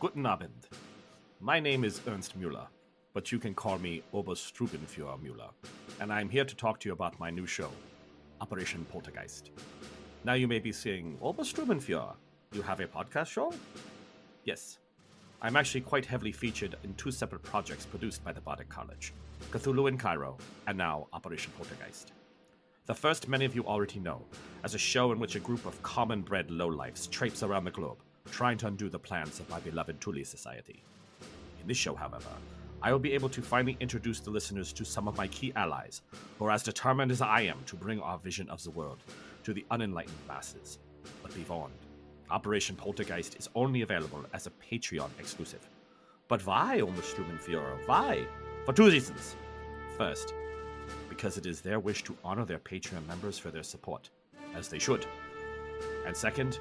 Guten Abend. My name is Ernst Müller, but you can call me Obersturmbannführer Müller, and I'm here to talk to you about my new show, Operation Poltergeist. Now you may be saying, Obersturmbannführer, you have a podcast show? Yes. I'm actually quite heavily featured in two separate projects produced by the Bardic College Cthulhu in Cairo, and now Operation Poltergeist. The first, many of you already know, as a show in which a group of common bred lowlifes traipse around the globe, trying to undo the plans of my beloved Thule Society. In this show, however, I will be able to finally introduce the listeners to some of my key allies, who are as determined as I am to bring our vision of the world to the unenlightened masses. But be warned, Operation Poltergeist is only available as a Patreon exclusive. But why, Obersturmbannführer? Why? For two reasons. First, because it is their wish to honor their Patreon members for their support, as they should. And second,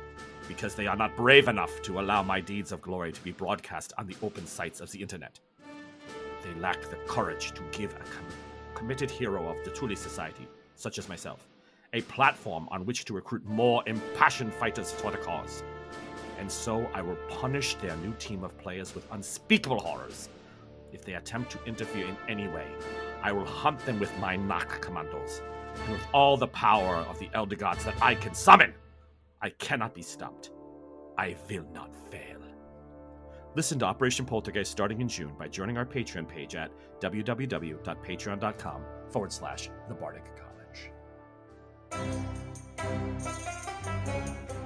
because they are not brave enough to allow my deeds of glory to be broadcast on the open sites of the internet. They lack the courage to give a com- committed hero of the Thule Society, such as myself, a platform on which to recruit more impassioned fighters for the cause. And so I will punish their new team of players with unspeakable horrors if they attempt to interfere in any way. I will hunt them with my Nak commandos, and with all the power of the Elder Gods that I can summon. I cannot be stopped. I will not fail. Listen to Operation Poltergeist starting in June by joining our Patreon page at www.patreon.com forward slash the Bardic College.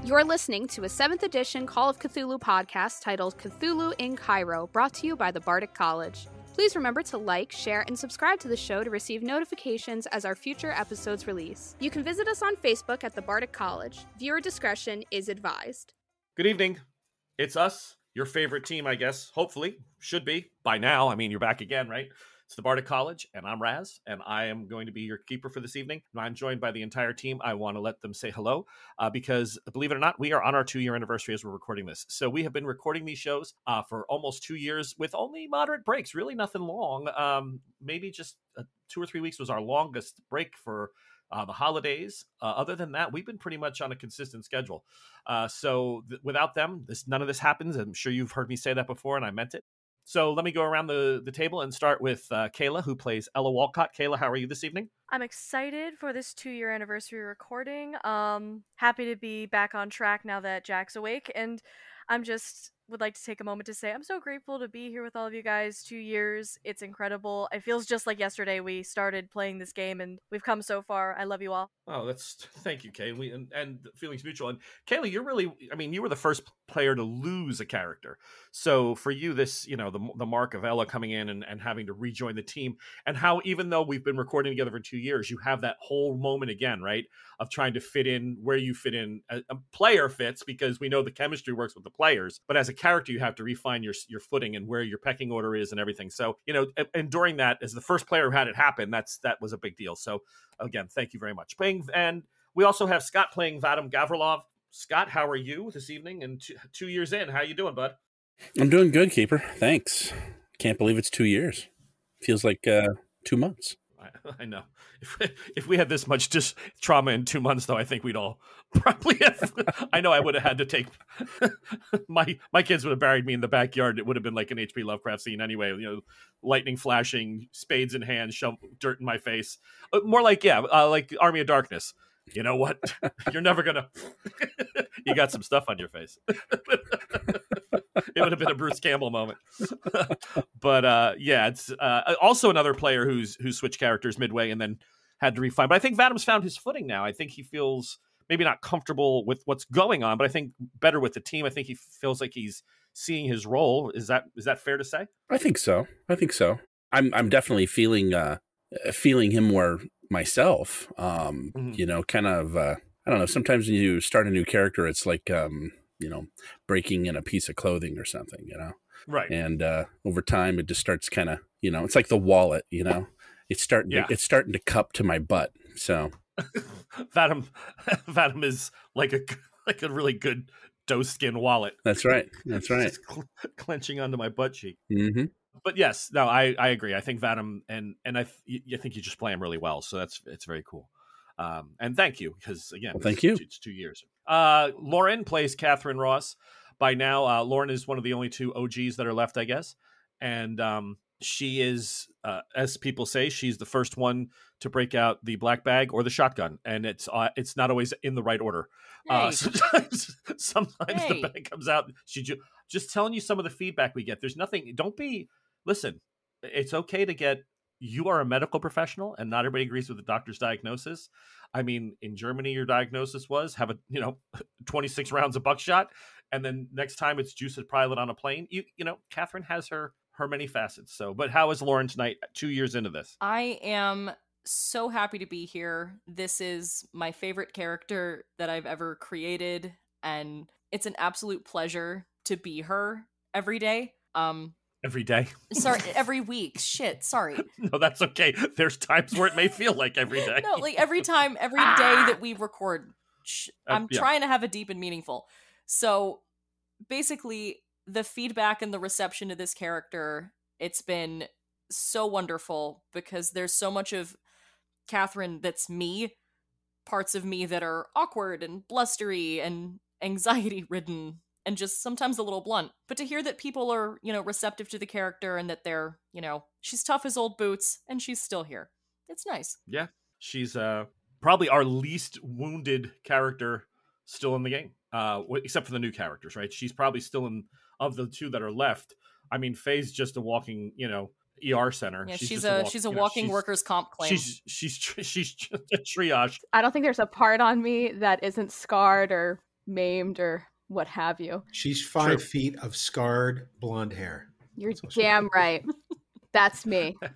You're listening to a 7th edition Call of Cthulhu podcast titled Cthulhu in Cairo, brought to you by the Bardic College. Please remember to like, share, and subscribe to the show to receive notifications as our future episodes release. You can visit us on Facebook at the Bardic College. Viewer discretion is advised. Good evening. It's us, your favorite team, I guess. Hopefully, should be by now. I mean, you're back again, right? It's the Bardic College, and I'm Raz, and I am going to be your keeper for this evening. I'm joined by the entire team. I want to let them say hello uh, because, believe it or not, we are on our two year anniversary as we're recording this. So we have been recording these shows uh, for almost two years with only moderate breaks, really nothing long. Um, maybe just uh, two or three weeks was our longest break for uh, the holidays. Uh, other than that, we've been pretty much on a consistent schedule. Uh, so th- without them, this none of this happens. I'm sure you've heard me say that before, and I meant it. So let me go around the, the table and start with uh, Kayla, who plays Ella Walcott. Kayla, how are you this evening? I'm excited for this two year anniversary recording. Um, happy to be back on track now that Jack's awake, and I'm just would like to take a moment to say I'm so grateful to be here with all of you guys. Two years, it's incredible. It feels just like yesterday we started playing this game, and we've come so far. I love you all. Oh, that's thank you, Kaylee, and, and feelings mutual. And Kaylee, you're really, I mean, you were the first player to lose a character. So for you, this, you know, the the mark of Ella coming in and, and having to rejoin the team, and how even though we've been recording together for two years, you have that whole moment again, right, of trying to fit in where you fit in. A, a player fits because we know the chemistry works with the players, but as a character, you have to refine your your footing and where your pecking order is and everything. So you know, and during that, as the first player who had it happen, that's that was a big deal. So again, thank you very much. Playing and we also have Scott playing Vadim Gavrilov. Scott, how are you this evening? And two, two years in, how you doing, bud? I'm doing good, keeper. Thanks. Can't believe it's two years. Feels like uh, two months. I, I know. If, if we had this much just trauma in two months, though, I think we'd all probably have. I know I would have had to take my my kids would have buried me in the backyard. It would have been like an H.P. Lovecraft scene anyway. You know, lightning flashing, spades in hand, shove dirt in my face. Uh, more like yeah, uh, like Army of Darkness. You know what? You're never gonna. you got some stuff on your face. it would have been a Bruce Campbell moment. but uh, yeah, it's uh, also another player who's who switched characters midway and then had to refine. But I think Vadim's found his footing now. I think he feels maybe not comfortable with what's going on, but I think better with the team. I think he feels like he's seeing his role. Is that is that fair to say? I think so. I think so. I'm I'm definitely feeling uh feeling him more myself. Um, mm-hmm. you know, kind of uh I don't know, sometimes when you start a new character it's like um you know breaking in a piece of clothing or something you know? Right. And uh over time it just starts kind of you know it's like the wallet you know? It's starting yeah. to, it's starting to cup to my butt so. Vadim Vadim is like a like a really good doe skin wallet. That's right that's right. cl- clenching onto my butt cheek. Mm-hmm. but yes no i i agree. I think Vadim and and i th- i think you just play him really well so that's it's very cool. Um, and thank you because again, well, thank you. It's, it's, two years. Uh, Lauren plays Catherine Ross. by now, uh, Lauren is one of the only two OGs that are left, I guess, and um, she is, uh, as people say, she's the first one to break out the black bag or the shotgun, and it's uh, it's not always in the right order. Uh, sometimes, sometimes Hey. the bag comes out. She ju- just telling you some of the feedback we get. There's nothing. Don't be. Listen, it's okay to get. You are a medical professional, and not everybody agrees with the doctor's diagnosis. I mean, in Germany, your diagnosis was have a you know 26 rounds of buckshot, and then next time it's juice and pilot on a plane. You you know, Catherine has her her many facets. So, but how is Lauren tonight? Two years into this, I am so happy to be here. This is my favorite character that I've ever created, and it's an absolute pleasure to be her every day. Um, every day. sorry, every week. Shit, sorry. No, that's okay. There's times where it may feel like every day. No, like every time, every day that we record, sh- Uh, I'm yeah. trying to have a deep and meaningful. So basically, the feedback and the reception to this character, it's been so wonderful because there's so much of Catherine that's me, parts of me that are awkward and blustery and anxiety ridden and just sometimes a little blunt. But to hear that people are, you know, receptive to the character and that they're, you know, she's tough as old boots and she's still here. It's nice. Yeah, she's uh probably our least wounded character still in the game, uh, except for the new characters, right? She's probably still in of the two that are left. I mean, Faye's just a walking, you know, ER center. Yeah, she's, just a walk- she's a you know, walking she's- workers comp claim. She's she's she's just a triage. I don't think there's a part on me that isn't scarred or maimed or what have you. She's five True. feet of scarred blonde hair. You're That's damn right. That's me.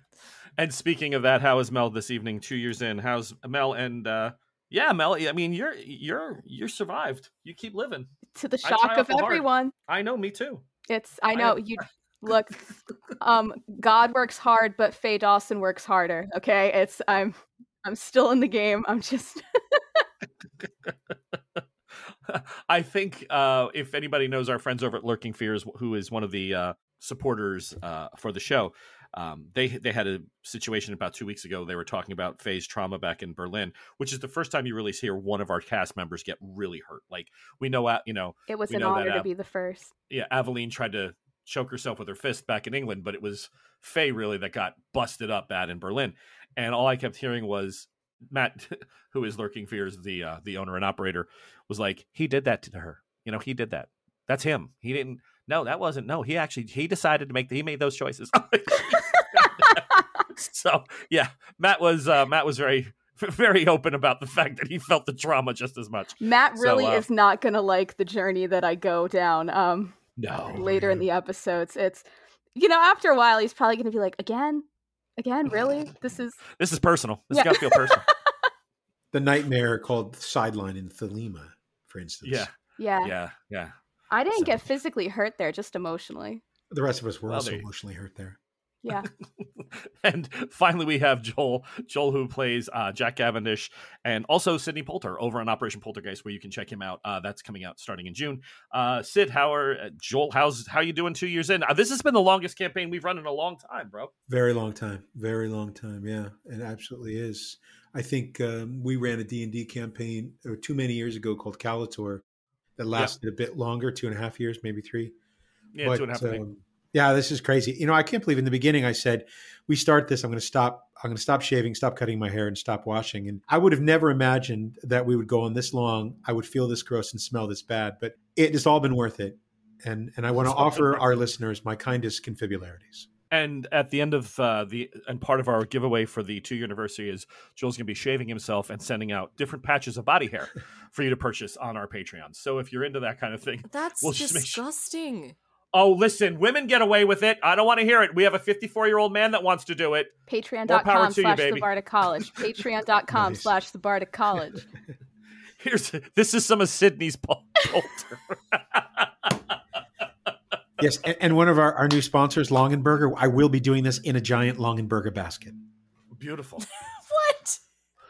And speaking of that, how is Mel this evening? Two years in, how's Mel? And uh yeah, Mel. I mean, you're you're you're survived. You keep living. To the shock of awful hard. everyone. I know, me too. It's I know you look um God works hard, but Faye Dawson works harder. Okay. It's I'm I'm still in the game. I'm just I think uh, if anybody knows our friends over at Lurking Fears, who is one of the uh, supporters uh, for the show, um, they they had a situation about two weeks ago. They were talking about Faye's trauma back in Berlin, which is the first time you really hear one of our cast members get really hurt. Like we know, uh, you know, it was an know that honor to be the first. yeah, Aveline tried to choke herself with her fist back in England, but it was Faye really that got busted up bad in Berlin. And all I kept hearing was Matt, who is Lurking Fears, the uh, the owner and operator, was like, he did that to her. You know, he did that. That's him. He didn't. No, that wasn't. No, he actually he decided to make. He made those choices. so yeah, Matt was uh, Matt was very very open about the fact that he felt the trauma just as much. Matt So, really uh, is not gonna like the journey that I go down um No, later in the episodes. It's you know, after a while he's probably gonna be like, Again? Again, really? This is this is personal. This Yeah. got to feel personal. The nightmare called Sideline in Thelema, for instance. yeah, yeah. yeah, yeah. I didn't So- get physically hurt there, just emotionally. The rest of us were Well, also there emotionally hurt there. Yeah. and finally, we have Joel, Joel who plays uh, Jack Cavendish, and also Sidney Poulter over on Operation Poltergeist, where you can check him out. Uh, that's coming out starting in June. Uh, Sid, how are uh, Joel? How's how you doing? Two years in, uh, this has been the longest campaign we've run in a long time, bro. Very long time. Very long time. Yeah, it absolutely is. I think um, we ran a D&D campaign uh, too many years ago called Calator that lasted a bit longer, two and a half years, maybe three. Yeah, two and a half. I think. um, yeah, this is crazy. You know, I can't believe in the beginning I said, "We start this. I'm going to stop. I'm going to stop shaving, stop cutting my hair, and stop washing." And I would have never imagined that we would go on this long. I would feel this gross and smell this bad, but it has all been worth it. And and I want to It's all been offer our listeners my kindest confibularities. And at the end of uh, the and part of our giveaway for the two year anniversary is Joel's going to be shaving himself and sending out different patches of body hair for you to purchase on our Patreon. So if you're into that kind of thing, That's We'll just make sure- disgusting. Oh listen, women get away with it. I don't want to hear it. We have a 54 year old man that wants to do it. More power Patreon.com to you, slash the baby. Bardic College. Patreon.com Nice. slash the Bardic College. Here's this is some of Sydney's Pol- Poulter. Yes, and, and one of our, our new sponsors, Longaberger. I will be doing this in a giant Longaberger basket. Beautiful. What?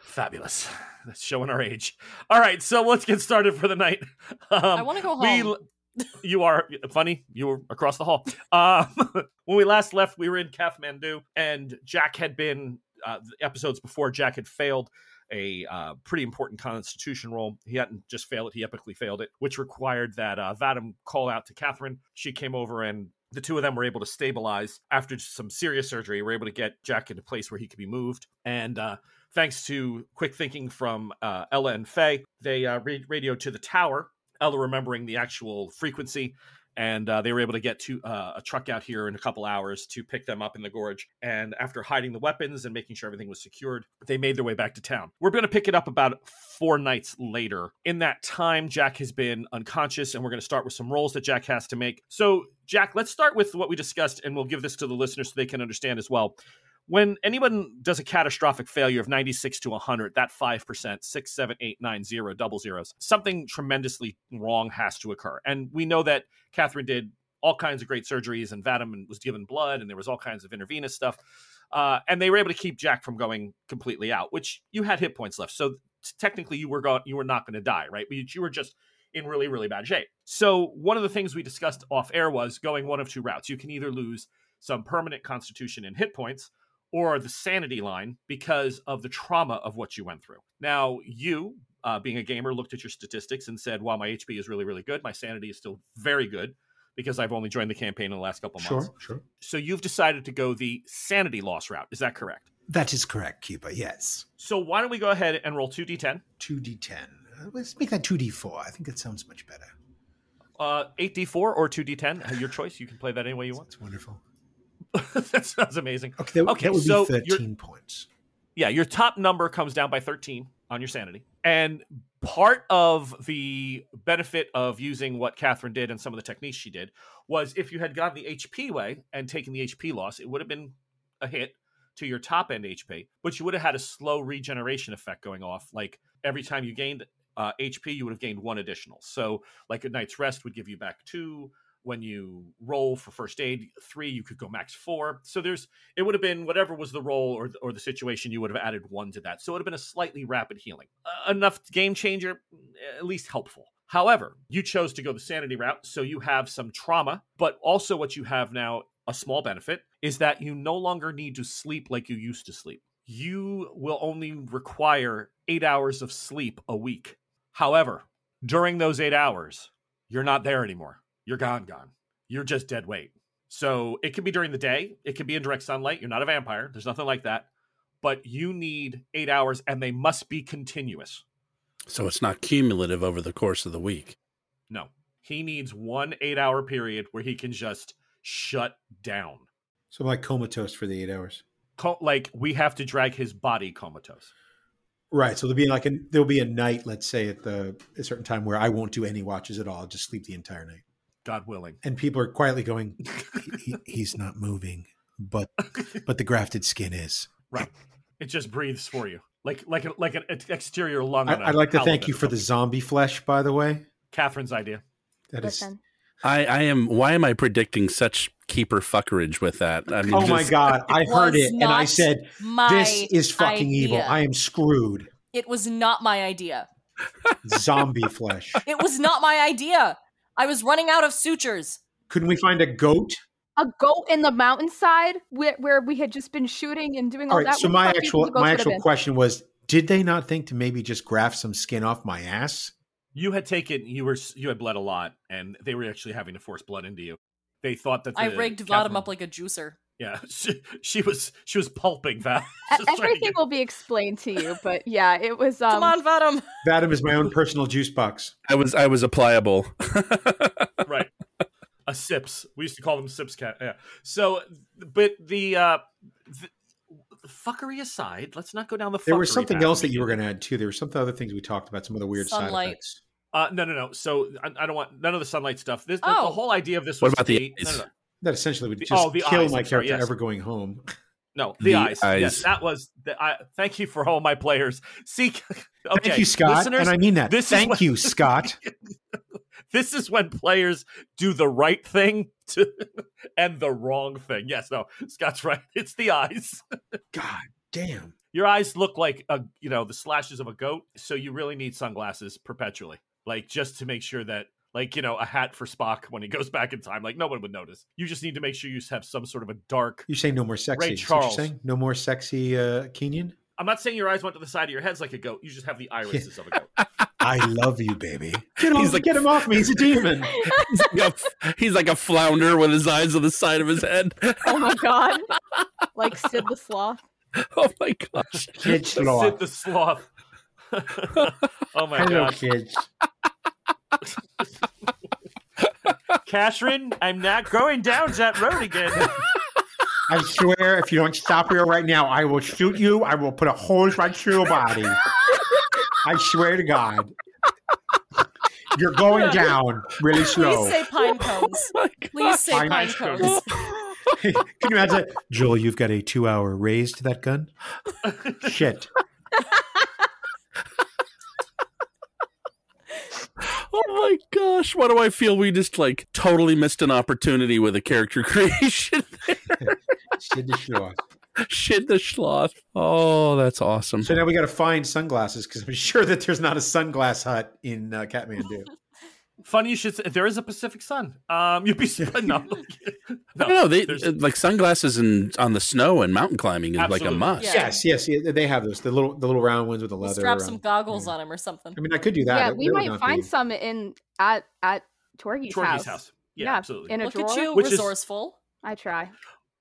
Fabulous. That's showing our age. All right, so let's get started for the night. Um, I want to go we home. You are funny you were across the hall um when we last left we were in kathmandu and jack had been uh the episodes before jack had failed a uh, pretty important Constitution roll. He hadn't just failed it; he epically failed it, which required that uh, Vadim call out to Catherine. She came over and the two of them were able to stabilize after some serious surgery. Were able to get Jack into a place where he could be moved, and uh, thanks to quick thinking from uh, Ella and Faye, they uh, radioed to the tower. Ella remembering the actual frequency and uh, they were able to get to uh, a truck out here in a couple hours to pick them up in the gorge. And after hiding the weapons and making sure everything was secured, they made their way back to town. We're going to pick it up about four nights later. In that time, Jack has been unconscious, and we're going to start with some rolls that Jack has to make. So, Jack, let's start with what we discussed, and we'll give this to the listeners so they can understand as well when anyone does a catastrophic failure of 96 to 100 that 5% 6 7 8 9 0 double zeros something tremendously wrong has to occur. And we know that catherine did all kinds of great surgeries and vadim was given blood and there was all kinds of intravenous stuff uh, and they were able to keep jack from going completely out which you had hit points left. So technically you were going you were not going to die right? But you were just in really really bad shape. So one of the things we discussed off air was going one of two routes. You can either lose some permanent constitution and hit points or the sanity line because of the trauma of what you went through. Now, you, uh, being a gamer, looked at your statistics and said, "Wow, my HP is really, really good. My sanity is still very good." Because I've only joined the campaign in the last couple months. Sure, sure. So you've decided to go the sanity loss route. Is that correct? That is correct, Cuba. Yes. So why don't we go ahead and roll two d10? Two d10. Uh, let's make that two d4. I think that sounds much better. Uh, eight d4 or two d10, your choice. You can play that any way you want. That's wonderful. that sounds amazing. Okay, that, okay, that would so be 13 points. Yeah, your top number comes down by 13 on your sanity. And part of the benefit of using what Catherine did and some of the techniques she did was if you had gone the HP way and taken the HP loss, it would have been a hit to your top end HP, but you would have had a slow regeneration effect going off. Like every time you gained uh, HP, you would have gained one additional. So, like a night's rest would give you back two, when you roll for first aid three you could go max four. So there's it would have been whatever was the roll or, or the situation you would have added one to that. So it would have been a slightly rapid healing. Uh, enough game changer at least helpful. However you chose to go the sanity route so you have some trauma but also what you have now a small benefit is that you no longer need to sleep like you used to sleep. You will only require eight hours of sleep a week. However during those eight hours you're not there anymore you're gone, gone. You're just dead weight. So it can be during the day, it can be in direct sunlight. You're not a vampire. There's nothing like that. But you need eight hours and they must be continuous. So it's not cumulative over the course of the week. No. He needs one eight hour period where he can just shut down. So like comatose for the eight hours. Co- like we have to drag his body comatose. Right. So there'll be like a there'll be a night, let's say at the a certain time where I won't do any watches at all. I'll just sleep the entire night. God willing. And people are quietly going, he, he's not moving, but but the grafted skin is. Right. It just breathes for you, like like a, like an exterior lung. I, would like to thank you for the zombie flesh, by the way. Catherine's idea. That Listen. is. I, I am. Why am I predicting such keeper fuckerage with that? I mean, oh just, my god! I heard it and I said, "This is fucking idea. evil. I am screwed." It was not my idea. Zombie flesh. It was not my idea. I was running out of sutures. Couldn't we find a goat? A goat in the mountainside where, where we had just been shooting and doing all, all right, that. So my actual my actual question was: Did they not think to maybe just graft some skin off my ass? You had taken you were you had bled a lot, and they were actually having to force blood into you. They thought that the, I rigged Catherine, up like a juicer. Yeah, she, she was she was pulping that. Everything get... will be explained to you, but yeah, it was. Um... Come on, Vadim. Vadim is my own personal juice box. I was I was a pliable. right, a sips. We used to call them sips cat. Yeah. So, but the. uh the, fuckery aside, let's not go down the. There was something else that you were going to add too. There were some other things we talked about. Some of the weird sunlight. side effects. Uh, no, no, no. So I, I, don't want none of the sunlight stuff. This, oh. the, the, oh. whole idea of this. What about the? no, no, no. That essentially would just oh, kill eyes, my character sorry, yes. ever going home. No, the, the eyes. eyes. Yes, that was. The, I, thank you for all my players. See, okay, thank you, Scott, Listeners, and I mean that. This thank when, you, Scott. this is when players do the right thing to, and the wrong thing. Yes, no, Scott's right. It's the eyes. God damn. Your eyes look like a, you know, the slashes of a goat, so you really need sunglasses perpetually, like just to make sure that like you know a hat for Spock when he goes back in time. Like no one would notice. You just need to make sure you have some sort of a dark. You say no more sexy. Ray Charles. saying no more sexy uh, Kenyan. I'm not saying your eyes went to the side of your heads like a goat. You just have the irises of a goat. I love you, baby. Get, off, He's like- get him off me. He's a demon. He's like, a, he's like a flounder with his eyes on the side of his head. Oh my god. like Sid the Sloth. Oh my gosh. Kid Sid the sloth. oh my Hello, god, kids. Catherine, I'm not going down that road again. I swear, if you don't stop here right now, I will shoot you. I will put a hose right through your body. I swear to God. You're going down really slow. Please say pine oh cones. Oh Please say Pine pine cones. cones. Can you imagine? Joel, you've got a two hour raise to that gun? Shit. Oh my gosh. Why do I feel we just like totally missed an opportunity with a character creation? Shit the sloth. Shit the sloth. Oh, that's awesome. So now we got to find sunglasses because I'm sure that there's not a sunglass hut in uh, Kathmandu. Funny you should say there is a Pacific Sun. Um, you'd be surprised. No, no, don't. They there's- uh, like sunglasses and on the snow and mountain climbing is like a must. Yeah. Yes, yes, yeah, they have those. The little, the little round ones with the We'll leather. strap around. some goggles yeah. on him or something. I mean, I could do that. yeah, we might find be- some in at at Torgy's Torgy's house. house. Yeah, Yeah, absolutely. in a Look drawer. at you, Which is- resourceful. I try.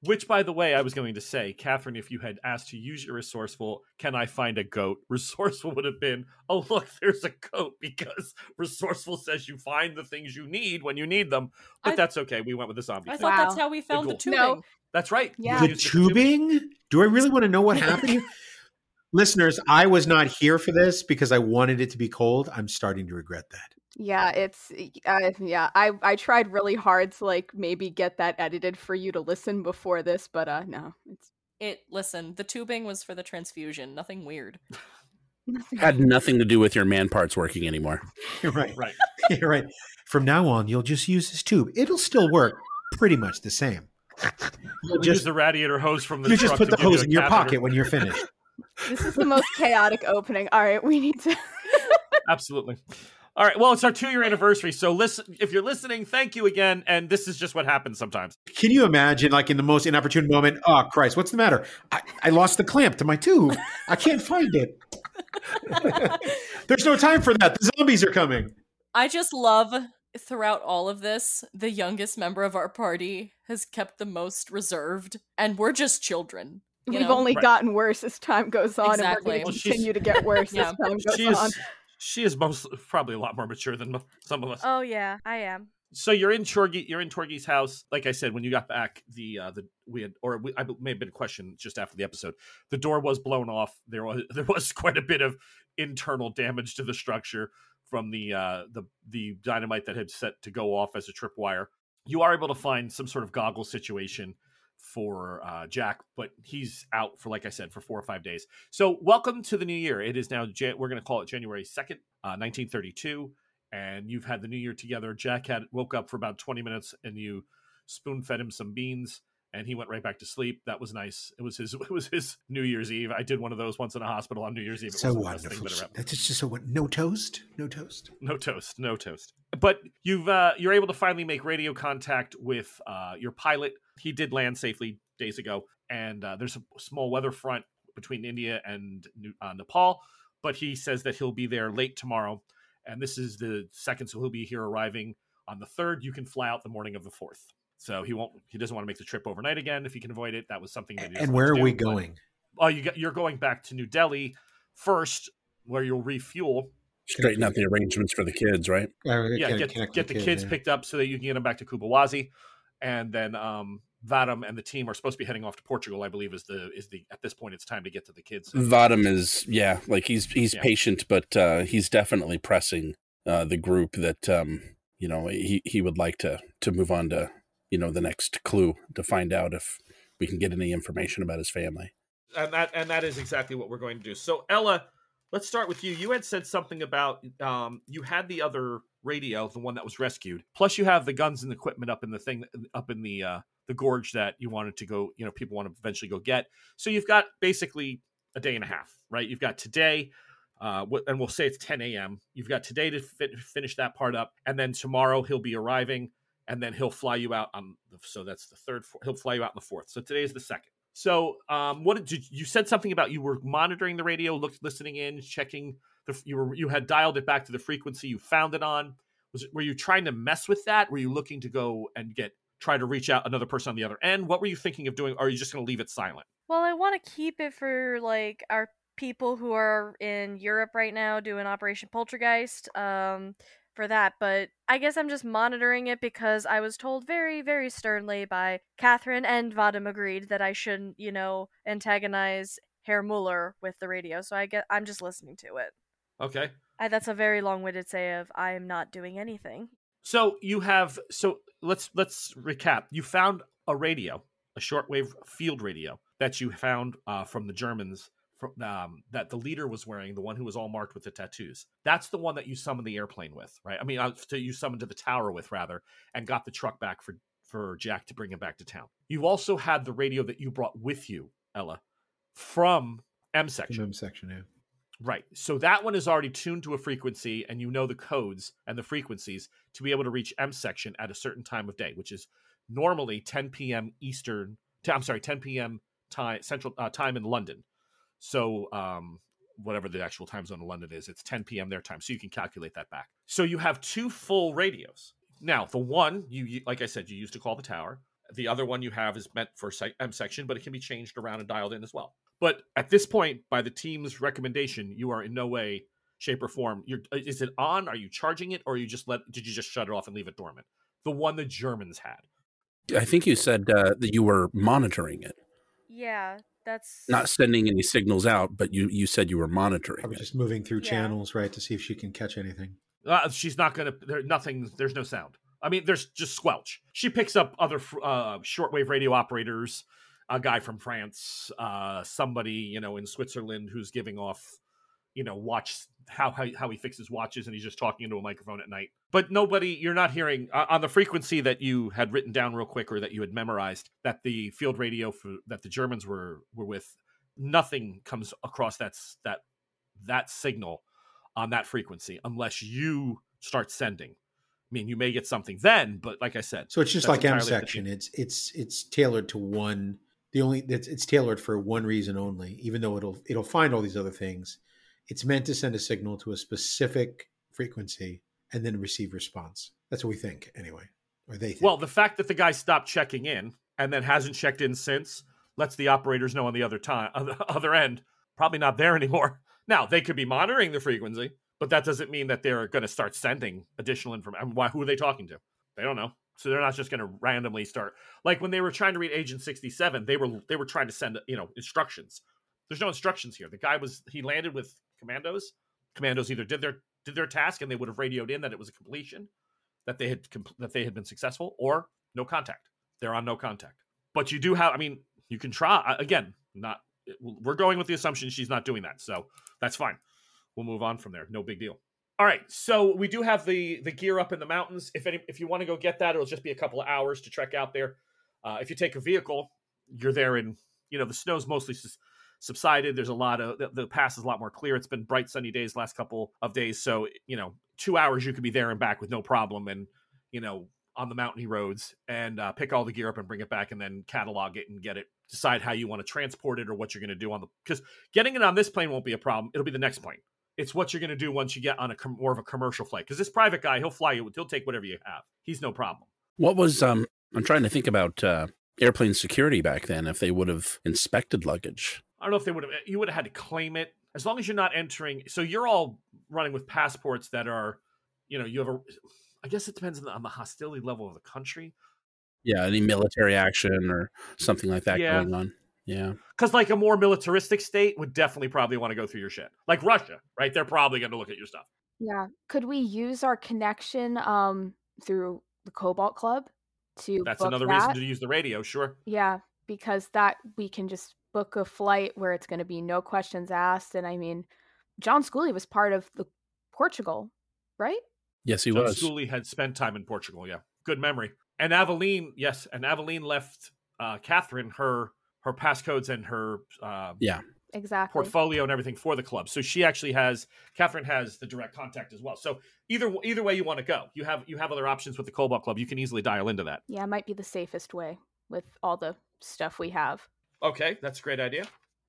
Which, by the way, I was going to say, Catherine, if you had asked to use your resourceful, can I find a goat? Resourceful would have been, oh, look, there's a goat, because resourceful says you find the things you need when you need them. But I- that's okay. We went with the zombie I thing. thought that's how we found the Good tubing. No. That's right. Yeah. The used it for tubing. tubing? Do I really want to know what happened? Listeners, I was not here for this because I wanted it to be cold. I'm starting to regret that. Yeah, it's uh, yeah. I I tried really hard to like maybe get that edited for you to listen before this, but uh no, it's It listen, the tubing was for the transfusion, nothing weird. nothing. Had nothing to do with your man parts working anymore. You're right. Right. You're right. From now on, you'll just use this tube. It'll still work pretty much the same. You'll We use just, the radiator hose from the you just put the hose in your catheter. pocket when you're finished. This is the most chaotic opening. All right, we need to. Absolutely. All right. Well, it's our two year anniversary. So listen, if you're listening, thank you again. And this is just what happens sometimes. Can you imagine, like in the most inopportune moment? Oh Christ, what's the matter? I, I lost the clamp to my tube. I can't find it. There's no time for that. The zombies are coming. I just love throughout all of this, the youngest member of our party has kept the most reserved, and we're just children. you We've know? only Right. gotten worse as time goes on, Exactly. and we're going to she's- continue to get worse Yeah. as time goes She on. She is most probably a lot more mature than some of us. Oh yeah, I am. so you're in Torgi, you're in Torgi's house. Like I said, when you got back, the uh, the we had, or we, I may have been a question just after the episode. The door was blown off. There was there was quite a bit of internal damage to the structure from the uh, the the dynamite that had set to go off as a tripwire. You are able to find some sort of goggle situation for uh, Jack, but he's out for, like I said, for four or five days. So, welcome to the new year. It is now, we're going to call it January 2nd, uh, 1932 and you've had the new year together. Jack had woke up for about 20 minutes and you spoon fed him some beans and he went right back to sleep. That was nice. It was his it was his New Year's Eve. I did one of those once in a hospital on New Year's Eve. It So wasn't the best thing wonderful. that ever happened. That's just so what? No toast. No toast. No toast, no toast. But you've uh, you're able to finally make radio contact with uh, your pilot. He did land safely days ago, and uh, there's a small weather front between India and New- uh, Nepal. But he says that he'll be there late tomorrow, and this is the second, so he'll be here arriving on the third. You can fly out the morning of the fourth. So he won't. He doesn't want to make the trip overnight again if he can avoid it. That was something. That he And where to are we do, but- going? Oh, you got, you're going back to New Delhi first, where you'll refuel Straighten out the arrangements for the kids, right? yeah, get, get the kids picked up so that you can get them back to Kubawazi, and then um, Vadim and the team are supposed to be heading off to Portugal. I believe is the is the at this point it's time to get to the kids. Vadim is yeah, like he's he's Yeah. patient, but uh, he's definitely pressing uh, the group that um, you know he he would like to to move on to you know the next clue to find out if we can get any information about his family. and that and that is exactly what we're going to do. So Ella, let's start with you. You had said something about um, you had the other radio, the one that was rescued. Plus, you have the guns and equipment up in the thing up in the uh, the gorge that you wanted to go. You know, people want to eventually go get. So you've got basically a day and a half, right? You've got today. Uh, and we'll say it's 10 a.m. You've got today to fi- finish that part up, and then tomorrow he'll be arriving, and then he'll fly you out on. The, so that's the third. He'll fly you out on the fourth. So today is the second. So, um, what did you, you said something about you were monitoring the radio, looked, listening in, checking the you were you had dialed it back to the frequency you found it on. Was were you trying to mess with that? Were you looking to go and get try to reach out another person on the other end? What were you thinking of doing? Or are you just going to leave it silent? Well, I want to keep it for like our people who are in Europe right now doing Operation Poltergeist. Um, for that, but I guess I'm just monitoring it because I was told very, very sternly by Catherine and Vadim agreed that I shouldn't, you know, antagonize Herr Muller with the radio. So I get I'm just listening to it. Okay. I, that's a very long-winded say of I am not doing anything. So you have so let's let's recap. You found a radio, a shortwave field radio that you found uh, from the Germans from, um, that the leader was wearing, the one who was all marked with the tattoos. That's the one that you summoned the airplane with, right? I mean, uh, to you summoned to the tower with rather, and got the truck back for for Jack to bring him back to town. You also had the radio that you brought with you, Ella, from M section. M section, yeah. Right. So that one is already tuned to a frequency, and you know the codes and the frequencies to be able to reach M section at a certain time of day, which is normally 10 p.m. Eastern. T- I'm sorry, 10 p.m. time Central uh, time in London. So um, whatever the actual time zone in London is, it's 10 p.m. their time, so you can calculate that back. So you have two full radios. Now, the one you like I said, you used to call the tower. The other one you have is meant for M section, but it can be changed around and dialed in as well. But at this point, by the team's recommendation, you are in no way, shape, or form. You're, uh, is it on? Are you charging it, or you just let? Did you just shut it off and leave it dormant? The one the Germans had. I think you said uh, that you were monitoring it. Yeah, that's not sending any signals out, but you you said you were monitoring. Probably it. just moving through Yeah. channels, right, to see if she can catch anything. Uh, she's not gonna. There, nothing. There's no sound. I mean, there's just squelch. She picks up other uh, shortwave radio operators. A guy from France, uh, somebody you know in Switzerland who's giving off, you know, watch how how, how he fixes watches, and he's just talking into a microphone at night. But nobody, you're not hearing uh, on the frequency that you had written down real quick or that you had memorized that the field radio for that the Germans were were with. Nothing comes across that that that signal on that frequency unless you start sending. I mean, you may get something then, but like I said, So it's just like M entirely up to section. It's it's it's tailored to one. The only it's, it's tailored for one reason only. Even though it'll it'll find all these other things, it's meant to send a signal to a specific frequency and then receive response. That's what we think, anyway, or they think. well, the fact that the guy stopped checking in and then hasn't checked in since lets the operators know on the other time on the other end probably not there anymore. Now they could be monitoring the frequency, but that doesn't mean that they're going to start sending additional information. Why? Who are they talking to? They don't know. So they're not just going to randomly start like when they were trying to read Agent sixty seven. They were they were trying to send you know instructions. There's no instructions here. The guy was he landed with commandos. Commandos either did their did their task and they would have radioed in that it was a completion, that they had compl- that they had been successful, or no contact. They're on no contact. But you do have. I mean, you can try uh, again. Not we're going with the assumption she's not doing that, so that's fine. We'll move on from there. No big deal. All right, so we do have the the gear up in the mountains. If any, if you want to go get that, it'll just be a couple of hours to trek out there. Uh, if you take a vehicle, you're there in you know the snow's mostly subsided. There's a lot of the, the pass is a lot more clear. It's been bright sunny days last couple of days, so you know two hours you could be there and back with no problem, and you know on the mountainy roads and uh, pick all the gear up and bring it back, and then catalog it and get it. Decide how you want to transport it or what you're going to do on the because getting it on this plane won't be a problem. It'll be the next plane. It's what you're going to do once you get on a com- more of a commercial flight. Because this private guy, he'll fly you. He'll take whatever you have. He's no problem. What was um? I'm trying to think about uh, airplane security back then. If they would have inspected luggage, I don't know if they would have. You would have had to claim it as long as you're not entering. So you're all running with passports that are, you know, you have a. I guess it depends on the, on the hostility level of the country. yeah, any military action or something like that Yeah. going on. Yeah, Because like a more militaristic state would definitely probably want to go through your shit. Like Russia, right? They're probably going to look at your stuff. Yeah. Could we use our connection um through the Cobalt Club to That's book another that? reason to use the radio. Sure. Yeah, because that we can just book a flight where it's going to be no questions asked and I mean John Schooley was part of the Portugal, right? yes, he John was. Schooley had spent time in Portugal. Yeah, good memory. And Aveline, yes, and Aveline left uh, Catherine her her passcodes and her uh, Yeah, Exactly. portfolio and everything for the club. So she actually has Catherine has the direct contact as well. So either either way you want to go, you have you have other options with the Cobalt Club. You can easily dial into that. Yeah, it might be the safest way with all the stuff we have. Okay, that's a great idea.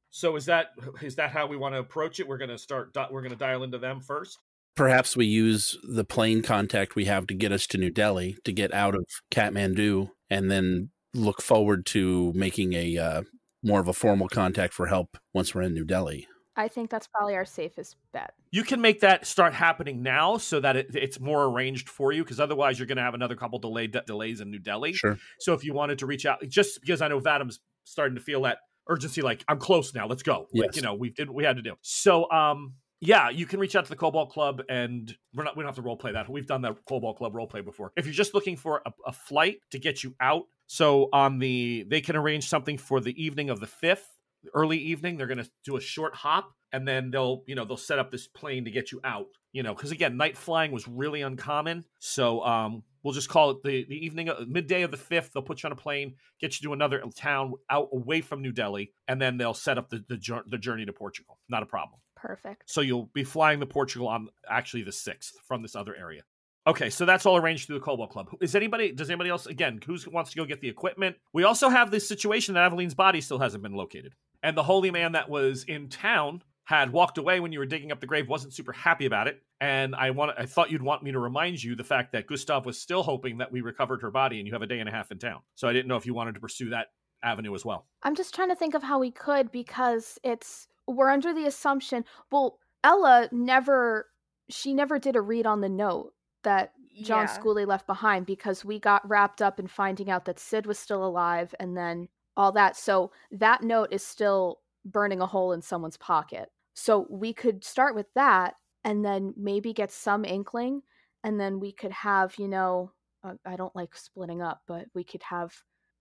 So is that is that how we want to approach it? We're going to start. We're going to dial into them first. Perhaps we use the plane contact we have to get us to New Delhi to get out of Kathmandu, and then look forward to making a uh, more of a formal contact for help once we're in New Delhi. I think that's probably our safest bet. You can make that start happening now so that it, it's more arranged for you because otherwise you're going to have another couple delayed delays in New Delhi. Sure. So if you wanted to reach out, just because I know Vadim's starting to feel that urgency, like I'm close now, let's go. Yes. Like, you know, we did what we had to do. So um yeah, you can reach out to the Cobalt Club, and we're not we don't have to role play that. We've done that Cobalt Club role play before. If you're just looking for a, a flight to get you out, so on the they can arrange something for the evening of the fifth, early evening. They're going to do a short hop, and then they'll you know they'll set up this plane to get you out. You know, because again, night flying was really uncommon. So um, we'll just call it the the evening, midday of the fifth. They'll put you on a plane, get you to another town out away from New Delhi, and then they'll set up the the, the journey to Portugal. Not a problem. Perfect. So you'll be flying to Portugal on actually the sixth from this other area. Okay, so that's all arranged through the Cobalt Club. Is anybody? Does anybody else? Again, who wants to go get the equipment? We also have this situation that Aveline's body still hasn't been located, and the holy man that was in town had walked away when you were digging up the grave. wasn't super happy about it, and I want. I thought you'd want me to remind you the fact that Gustav was still hoping that we recovered her body, and you have a day and a half in town. So I didn't know if you wanted to pursue that avenue as well. I'm just trying to think of how we could because it's we're under the assumption. Well, Ella never. She never did a read on the note that John Yeah. Schooley left behind because we got wrapped up in finding out that Sid was still alive and then all that. So that note is still burning a hole in someone's pocket. So we could start with that and then maybe get some inkling and then we could have, you know, uh, I don't like splitting up, but we could have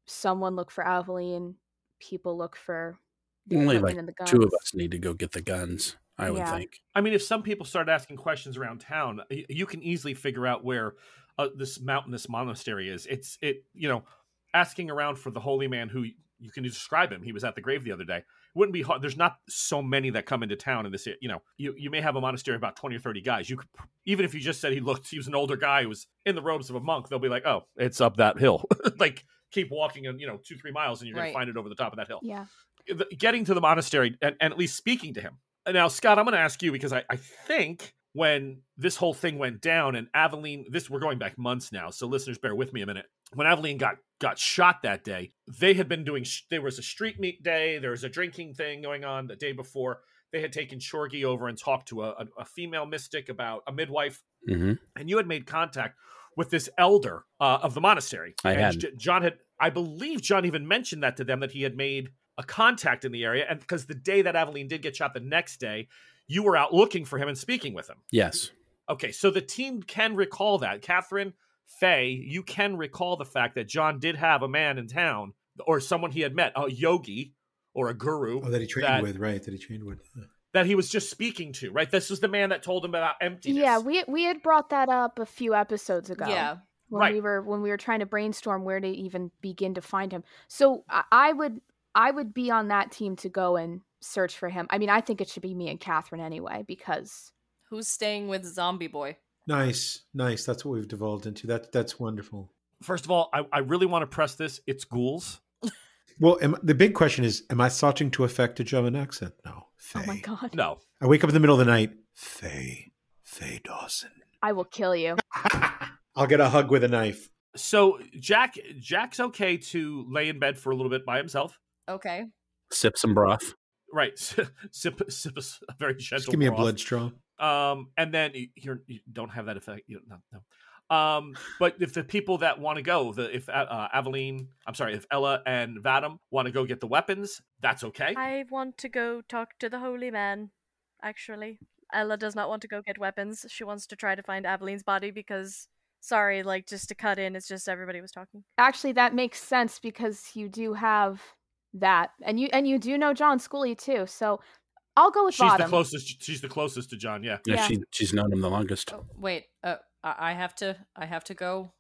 someone look for Aveline, people look for Only like the two of us need to go get the guns. I would Yeah. think. I mean, if some people start asking questions around town, you can easily figure out where uh, this mountainous monastery is. It's it, you know, asking around for the holy man who you can describe him. He was at the grave the other day. Wouldn't be hard. There's not so many that come into town in this. You know, you you may have a monastery of about twenty or thirty guys. You could even if you just said he looked, he was an older guy who was in the robes of a monk. They'll be like, oh, it's up that hill. like keep walking and you know two three miles and you're Right. gonna find it over the top of that hill Yeah. Eh, the- getting to the monastery and, and at least speaking to him. Now, Scott, I'm going to ask you because I, I think when this whole thing went down and Aveline, this we're going back months now, so listeners, bear with me a minute. When Aveline got got shot that day, they had been doing. sh- There was a street meet day. There was a drinking thing going on the day before. They had taken Shorgy over and talked to a, a, a female mystic about a midwife, hmm and you had made contact with this elder uh, of the monastery. I And had. J- John had, I believe, John even mentioned that to them that he had made a contact in the area, and because the day that Aveline did get shot, the next day, you were out looking for him and speaking with him. Yes. Okay, so the team can recall that. Catherine, Faye, you can recall the fact that John did have a man in town or someone he had met, a yogi or a guru Oh, that he trained That- with, right? That he trained with. that he was just speaking to, right? This was the man that told him about emptiness. Yeah, we we had brought that up a few episodes ago. Yeah. when Right. we were when we were trying to brainstorm where to even begin to find him. So I, I would I would be on that team to go and search for him. I mean, I think it should be me and Catherine anyway because Who's staying with Zombie Boy? Nice, nice. That's what we've devolved into. That that's wonderful. First of all, I, I really want to press this. It's ghouls. Well, am, the big question is: Am I starting to affect a German accent? No. Faye. oh my god, No, I wake up in the middle of the night. Faye, Faye Dawson. I will kill you. I'll get a hug with a knife. So Jack Jack's okay to lay in bed for a little bit by himself. Okay. Sip some broth. Right. sip sip a s- a very gentle. Just give me a broth. blood straw. Um, and then you, you're, you don't have that effect. You no, no. Um, but if the people that want to go, the if uh, uh, Aveline, I'm sorry, if Ella and Vadim want to go get the weapons, that's okay. I want to go talk to the holy man, actually. Ella does not want to go get weapons. She wants to try to find Aveline's body because, sorry, like, just to cut in, it's just everybody was talking. Actually, that makes sense because you do have that, and you and you do know John Schooley too. So I'll go with she's the closest. She's the closest to John. Yeah. Yeah, Yeah. She, she's known him the longest. Oh, wait. Uh, I I have to. I have to go.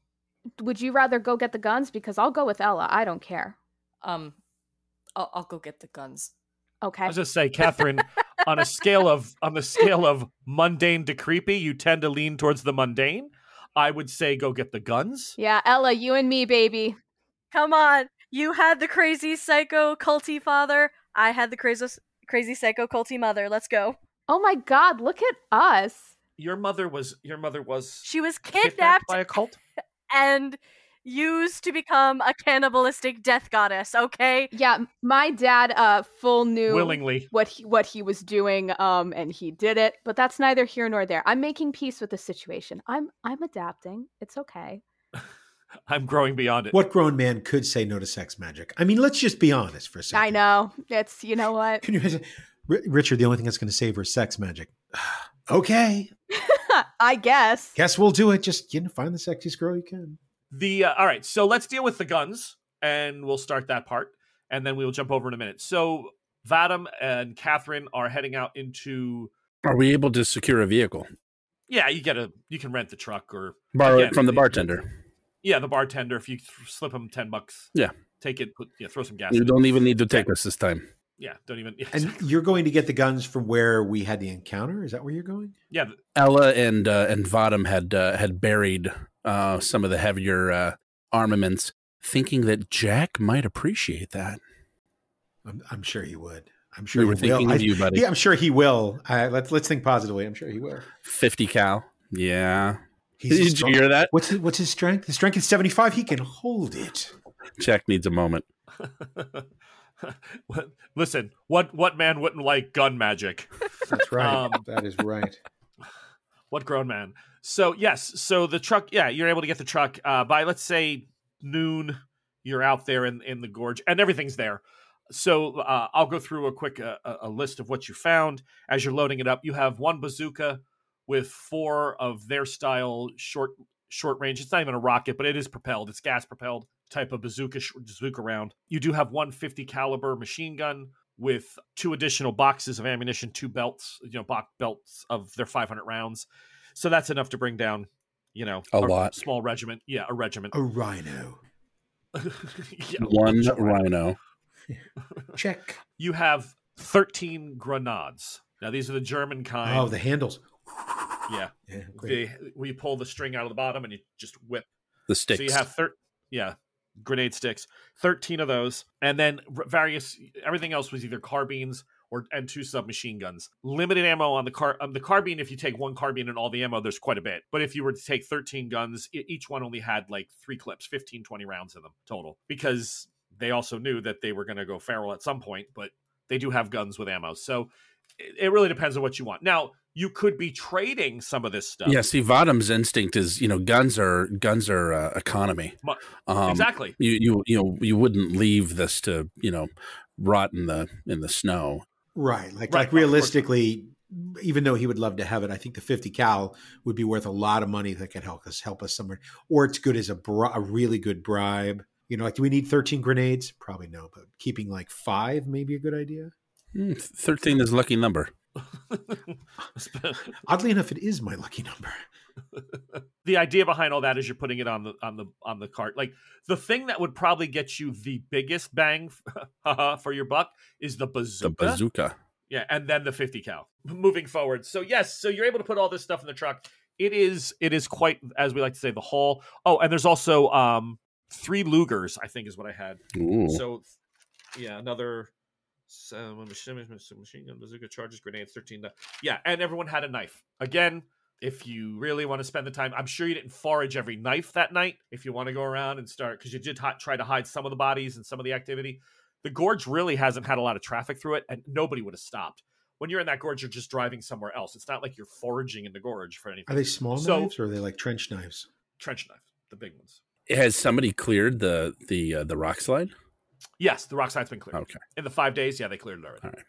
Would you rather go get the guns? Because I'll go with Ella. I don't care. Um, I'll, I'll go get the guns. Okay. I was just say, Catherine, on a scale of on the scale of mundane to creepy, you tend to lean towards the mundane. I would say go get the guns. Yeah, Ella, you and me, baby. Come on! You had the crazy psycho culty father. I had the crazy crazy psycho culty mother. Let's go. Oh my god, look at us. Your mother was your mother was She was kidnapped kidnapped by a cult. and used to become a cannibalistic death goddess, okay? Yeah, my dad uh full knew Willingly. what he what he was doing um and he did it, but that's neither here nor there. I'm making peace with the situation. I'm I'm adapting. It's okay. I'm growing beyond it. What grown man could say no to sex magic? I mean, let's just be honest for a second. I know. It's you know what? Can you Richard, the only thing that's going to save her is sex magic. okay, I guess. guess we'll do it. Just you know, find the sexiest girl you can. The uh, all right, so let's deal with the guns, and we'll start that part, and then we will jump over in a minute. So Vadim and Catherine are heading out into. Are we able to secure a vehicle? Yeah, you get a you can rent the truck or Borrow Again, it from the the- bartender. Yeah the bartender if you th- slip him ten bucks. Yeah. take it. Put yeah, throw some gas. You in don't even need to take us this time. Yeah, don't even. Yeah, And you're going to get the guns from where we had the encounter. Is that where you're going? yeah th- Ella and uh, and Vadim had uh, had buried uh, some of the heavier uh, armaments, thinking that Jack might appreciate that. I'm, I'm sure he would. I'm sure We were he thinking will. of I- you, buddy. Yeah, I'm sure he will. Uh, let's let's think positively. I'm sure he will. Fifty cal. Yeah. He's Did you hear that? What's his, what's his strength? His strength is 75. He can hold it. Jack needs a moment. Listen, what what man wouldn't like gun magic? That's right. Um, that is right. What grown man? So yes, so the truck, yeah, you're able to get the truck uh, by let's say noon. You're out there in in the gorge, and everything's there. So uh, I'll go through a quick uh, a a list of what you found as you're loading it up. You have one bazooka with four of their style short short range. It's not even a rocket, but it is propelled. It's gas propelled type of bazooka sh- bazooka round. You do have one 50 caliber machine gun with two additional boxes of ammunition, two belts, you know, box belts of their 500 rounds. So that's enough to bring down, you know, A lot. small regiment. Yeah, a regiment. A rhino. Yeah, One rhino. Check. You have 13 grenades. Now these are the German oh, kind. Oh, the handles. Yeah. Yeah, great. They, where you pull the string out of the bottom and you just whip The sticks. So you have thir- yeah, grenade sticks, thirteen of those, and then various everything else was either carbines or and two submachine guns. Limited ammo on the car um, the carbine. If you take one carbine and all the ammo, there's quite a bit. But if you were to take thirteen guns, each one only had like three clips, 15, 20 rounds in them total, because they also knew that they were going to go feral at some point. But they do have guns with ammo, so it, it really depends on what you want. Now you could be trading some of this stuff. yeah, see, Vadim's instinct is, you know, guns are guns are uh, economy. Um, exactly. You you you know you wouldn't leave this to you know rot in the in the snow. Right. Like, Right, like realistically, even though he would love to have it, I think the 50 cal would be worth a lot of money that could help us help us somewhere. Or it's good as a bri- a really good bribe. You know, like do we need 13 grenades? Probably no, but keeping like five may be a good idea. Hmm, Thirteen is a lucky number. Oddly enough, it is my lucky number. the idea behind all that is you're putting it on the on the on the cart. Like the thing that would probably get you the biggest bang for your buck is the bazooka. The bazooka. bazooka. Yeah, and then the 50 cal. Moving forward. So yes, so you're able to put all this stuff in the truck. It is it is quite as we like to say the haul. Oh, and there's also um three Lugers, I think is what I had. Ooh. So yeah, another so, machine, machine gun, bazooka, charges, grenades, 13. di- Yeah, and everyone had a knife. Again, if you really want to spend the time, I'm sure you didn't forage every knife that night. If you want to go around and start, because you did hi- try to hide some of the bodies and some of the activity. The gorge really hasn't had a lot of traffic through it, and nobody would have stopped. When you're in that gorge, you're just driving somewhere else. It's not like you're foraging in the gorge for anything. Are they small So- knives or are they like trench knives? Trench knife, the big ones. Has somebody cleared the the uh, the rock slide? Yes, the rock side's been cleared. Okay. In the five days, yeah, they cleared it already. All right.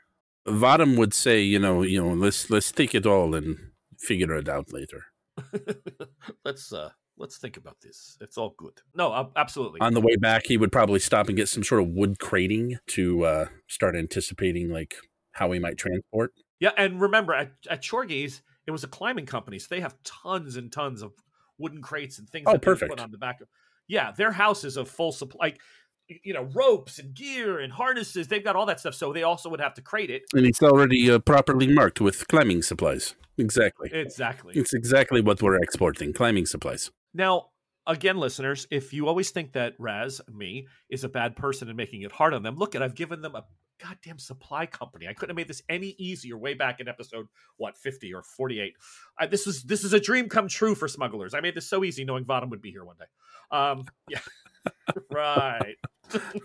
Vadim would say, you know, you know, let's let's take it all and figure it out later. let's uh let's think about this. It's all good. No, uh, absolutely. On the way back, he would probably stop and get some sort of wood crating to uh, start anticipating like how he might transport. yeah, and remember at at it was a climbing company, so they have tons and tons of wooden crates and things Oh, that they perfect. put on the back of. Yeah, their house is a full supply. Like, you know, ropes and gear and harnesses. They've got all that stuff. So they also would have to crate it. And it's already uh, properly marked with climbing supplies. Exactly. Exactly. It's exactly what we're exporting climbing supplies. Now, again, listeners, if you always think that Raz, me, is a bad person and making it hard on them, look at I've given them a goddamn supply company. I couldn't have made this any easier way back in episode what fifty or forty eight. This was this is a dream come true for smugglers. I made this so easy knowing Vadim would be here one day. Um, yeah, right.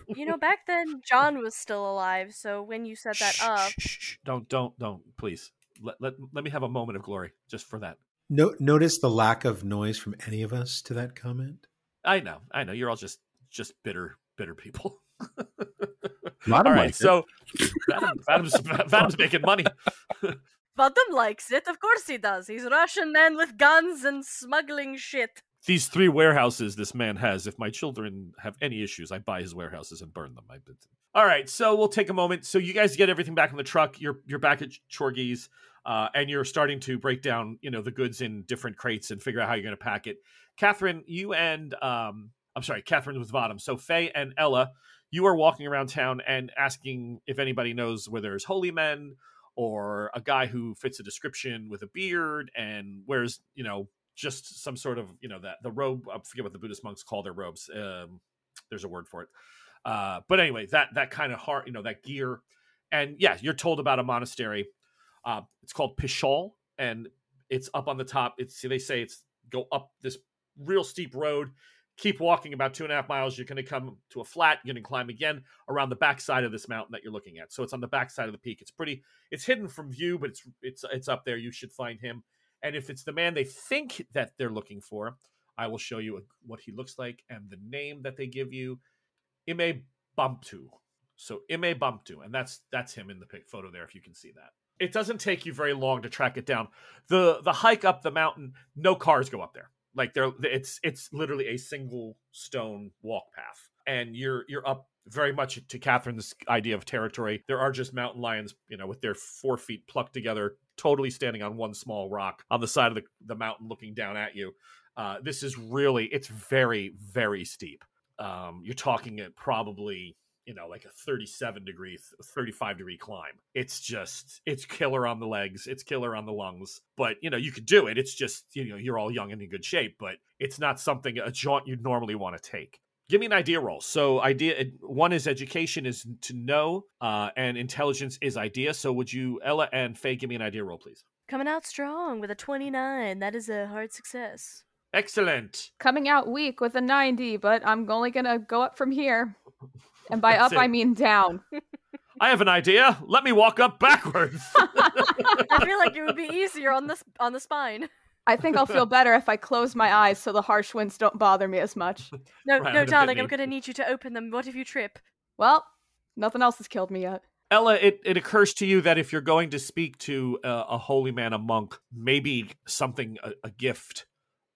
you know, back then John was still alive, so when you set that Shh, up, shh, shh, shh. don't don't don't please let, let let me have a moment of glory just for that. No, notice the lack of noise from any of us to that comment. I know, I know. You're all just just bitter bitter people. Not all of right, my so Vadim, Vadim's, Vadim's making money. Vadim likes it. Of course he does. He's Russian man with guns and smuggling shit. These three warehouses this man has. If my children have any issues, I buy his warehouses and burn them. I All right, so we'll take a moment. So you guys get everything back in the truck. You're you're back at Chorgies, uh, and you're starting to break down, you know, the goods in different crates and figure out how you're going to pack it. Catherine, you and um, I'm sorry, Catherine was bottom. So Faye and Ella, you are walking around town and asking if anybody knows where there's holy men or a guy who fits a description with a beard and wears, you know, just some sort of you know that the robe i forget what the buddhist monks call their robes um there's a word for it. Uh but anyway that that kind of heart you know that gear. And yeah you're told about a monastery uh it's called pishol and it's up on the top. It's they say it's go up this real steep road keep walking about two and a half miles you're going to come to a flat you're going to climb again around the backside of this mountain that you're looking at. So it's on the backside of the peak. It's pretty it's hidden from view but it's it's it's up there. You should find him and if it's the man they think that they're looking for, I will show you what he looks like and the name that they give you, Ime Bumptu. So Ime Bumptu, and that's that's him in the photo there. If you can see that, it doesn't take you very long to track it down. the The hike up the mountain, no cars go up there. Like there, it's it's literally a single stone walk path, and you're you're up very much to Catherine's idea of territory. There are just mountain lions, you know, with their four feet plucked together, totally standing on one small rock on the side of the, the mountain looking down at you. Uh, this is really, it's very, very steep. Um, you're talking at probably, you know, like a 37 degree, 35 degree climb. It's just, it's killer on the legs, it's killer on the lungs. But, you know, you could do it. It's just, you know, you're all young and in good shape, but it's not something, a jaunt you'd normally want to take give me an idea roll so idea one is education is to know uh, and intelligence is idea so would you ella and faye give me an idea roll please Coming out strong with a 29. That is a hard success. excellent Coming out weak with a 90, but I'm only gonna go up from here. And by up, That's I mean down. i have an idea let me walk up backwards I feel like it would be easier on the on the spine. I think I'll feel better if I close my eyes so the harsh winds don't bother me as much. No, Right, no, darling, I'm gonna need you to open them. What if you trip? Well, nothing else has killed me yet. ella it, it occurs to you that if you're going to speak to uh, a holy man a monk maybe something a, a gift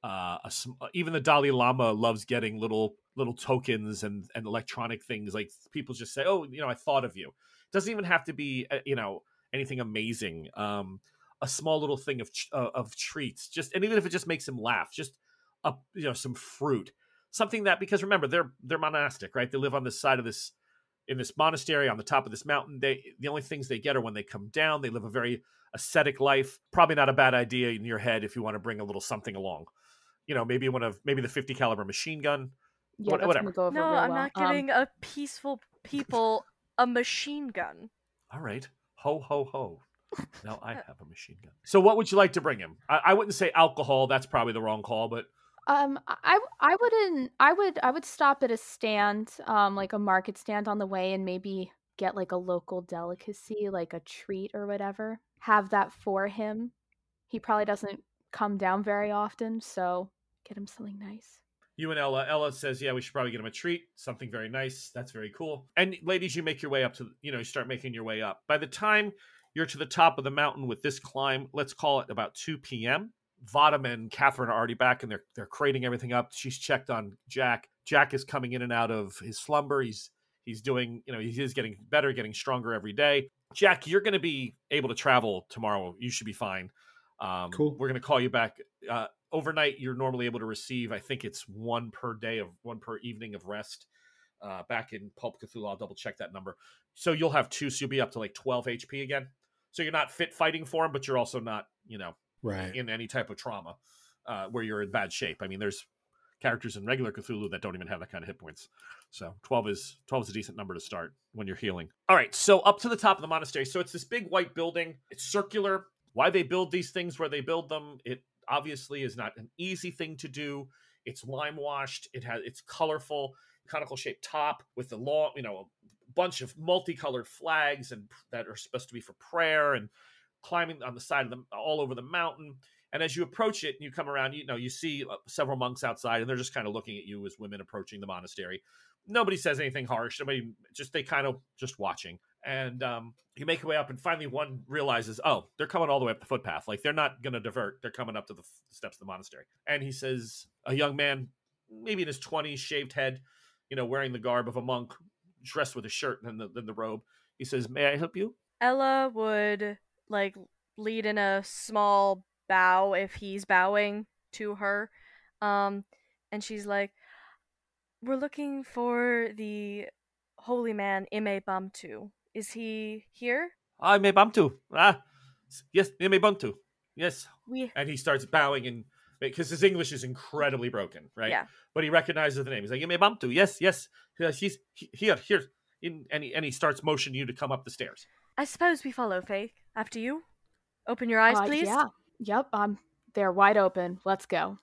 uh, a, sm- even the Dalai Lama loves getting little little tokens and and electronic things. Like people just say, "Oh, you know, I thought of you." doesn't even have to be uh, you know anything amazing. Um, a small little thing of uh, of treats, just and even if it just makes him laugh, just a you know some fruit, something that because remember they're they're monastic, right? They live on this side of this in this monastery on the top of this mountain. They the only things they get are when they come down. They live a very ascetic life. Probably not a bad idea in your head if you want to bring a little something along. You know, maybe one of maybe the 50 caliber machine gun. Yeah, What- whatever. gonna go No, I'm well. not Um, giving a peaceful people a machine gun. All right. Ho ho ho. Now I have a machine gun. So what would you like to bring him? I, I wouldn't say alcohol. That's probably the wrong call, but Um, I I wouldn't. I would I would stop at a stand, um, like a market stand on the way, and maybe get like a local delicacy, like a treat or whatever. Have that for him. He probably doesn't come down very often, so get him something nice. you and Ella. Ella says, "Yeah, we should probably get him a treat, something very nice. That's very cool." And ladies, you make your way up to, you know, you start making your way up. By the time you're to the top of the mountain with this climb, let's call it about 2 p.m. Vadim and Catherine are already back and they're they're crating everything up. She's checked on Jack. Jack is coming in and out of his slumber. He's he's doing, you know, he is getting better, getting stronger every day. Jack, you're going to be able to travel tomorrow. You should be fine. Um, Cool. We're going to call you back uh, overnight. You're normally able to receive, I think it's one per day of one per evening of rest. Uh, back in Pulp Cthulhu, I'll double check that number. So you'll have two, so you'll be up to like 12 HP again. So you're not fit fighting for him, but you're also not, you know, Right. in any type of trauma uh, where you're in bad shape. I mean, there's characters in regular Cthulhu that don't even have that kind of hit points. So 12 is 12 is a decent number to start when you're healing. All right, so up to the top of the monastery. So it's this big white building. It's circular. Why they build these things where they build them, it obviously is not an easy thing to do. It's lime washed. It has it's colorful, conical shaped top with the long, you know, bunch of multicolored flags and that are supposed to be for prayer and climbing on the side of them all over the mountain. And as you approach it and you come around, you know, you see uh, several monks outside and they're just kind of looking at you as women approaching the monastery. Nobody says anything harsh. Nobody just, they kind of just watching. And um, you make your way up and finally one realizes, oh, they're coming all the way up the footpath. Like they're not going to divert. They're coming up to the steps of the monastery. And he says, a young man, maybe in his 20s, shaved head, you know, wearing the garb of a monk, dressed with a shirt and the, then the robe. He says, may I help you? Ella would like lead in a small bow if he's bowing to her. Um, and she's like, We're looking for the holy man Ime Bamtu. Is he here? I may Bamtu. Ah, yes, Ime Bamtu. Yes. We And he starts bowing and because his English is incredibly broken, right? Yeah. But he recognizes the name. He's like, Ime Bamtu. Yes, yes. He's here, here. In, and, he, and he starts motioning you to come up the stairs. I suppose we follow Faith. After you. Open your eyes, Uh, please. Yeah. Yep. Um, they're wide open. Let's go.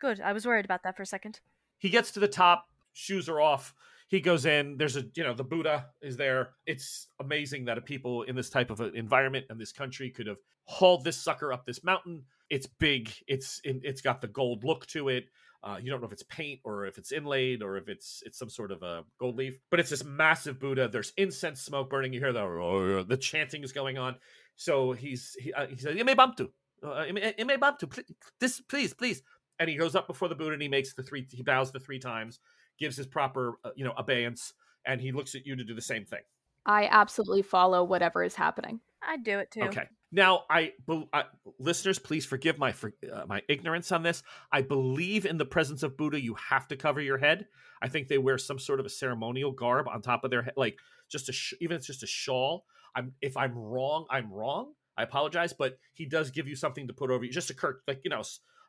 Good. I was worried about that for a second. he gets to the top shoes are off he goes in there's a you know the buddha is there it's amazing that a people in this type of an environment and this country could have hauled this sucker up this mountain it's big it's it's got the gold look to it uh, you don't know if it's paint or if it's inlaid or if it's it's some sort of a gold leaf but it's this massive buddha there's incense smoke burning you hear the "Oh," the chanting is going on so he's he, uh, he says Ime Bamtu uh, Ime Ime Bamtu pl- this please please and he goes up before the Buddha and he makes the three he bows the three times, gives his proper uh, you know abeyance, and he looks at you to do the same thing. I absolutely follow whatever is happening. I'd do it too. Okay. Now, I, I listeners, please forgive my for, uh, my ignorance on this. I believe in the presence of Buddha, you have to cover your head. I think they wear some sort of a ceremonial garb on top of their head, like just a sh- even if it's just a shawl. I'm if I'm wrong, I'm wrong. I apologize, but he does give you something to put over you, just a curt, like you know,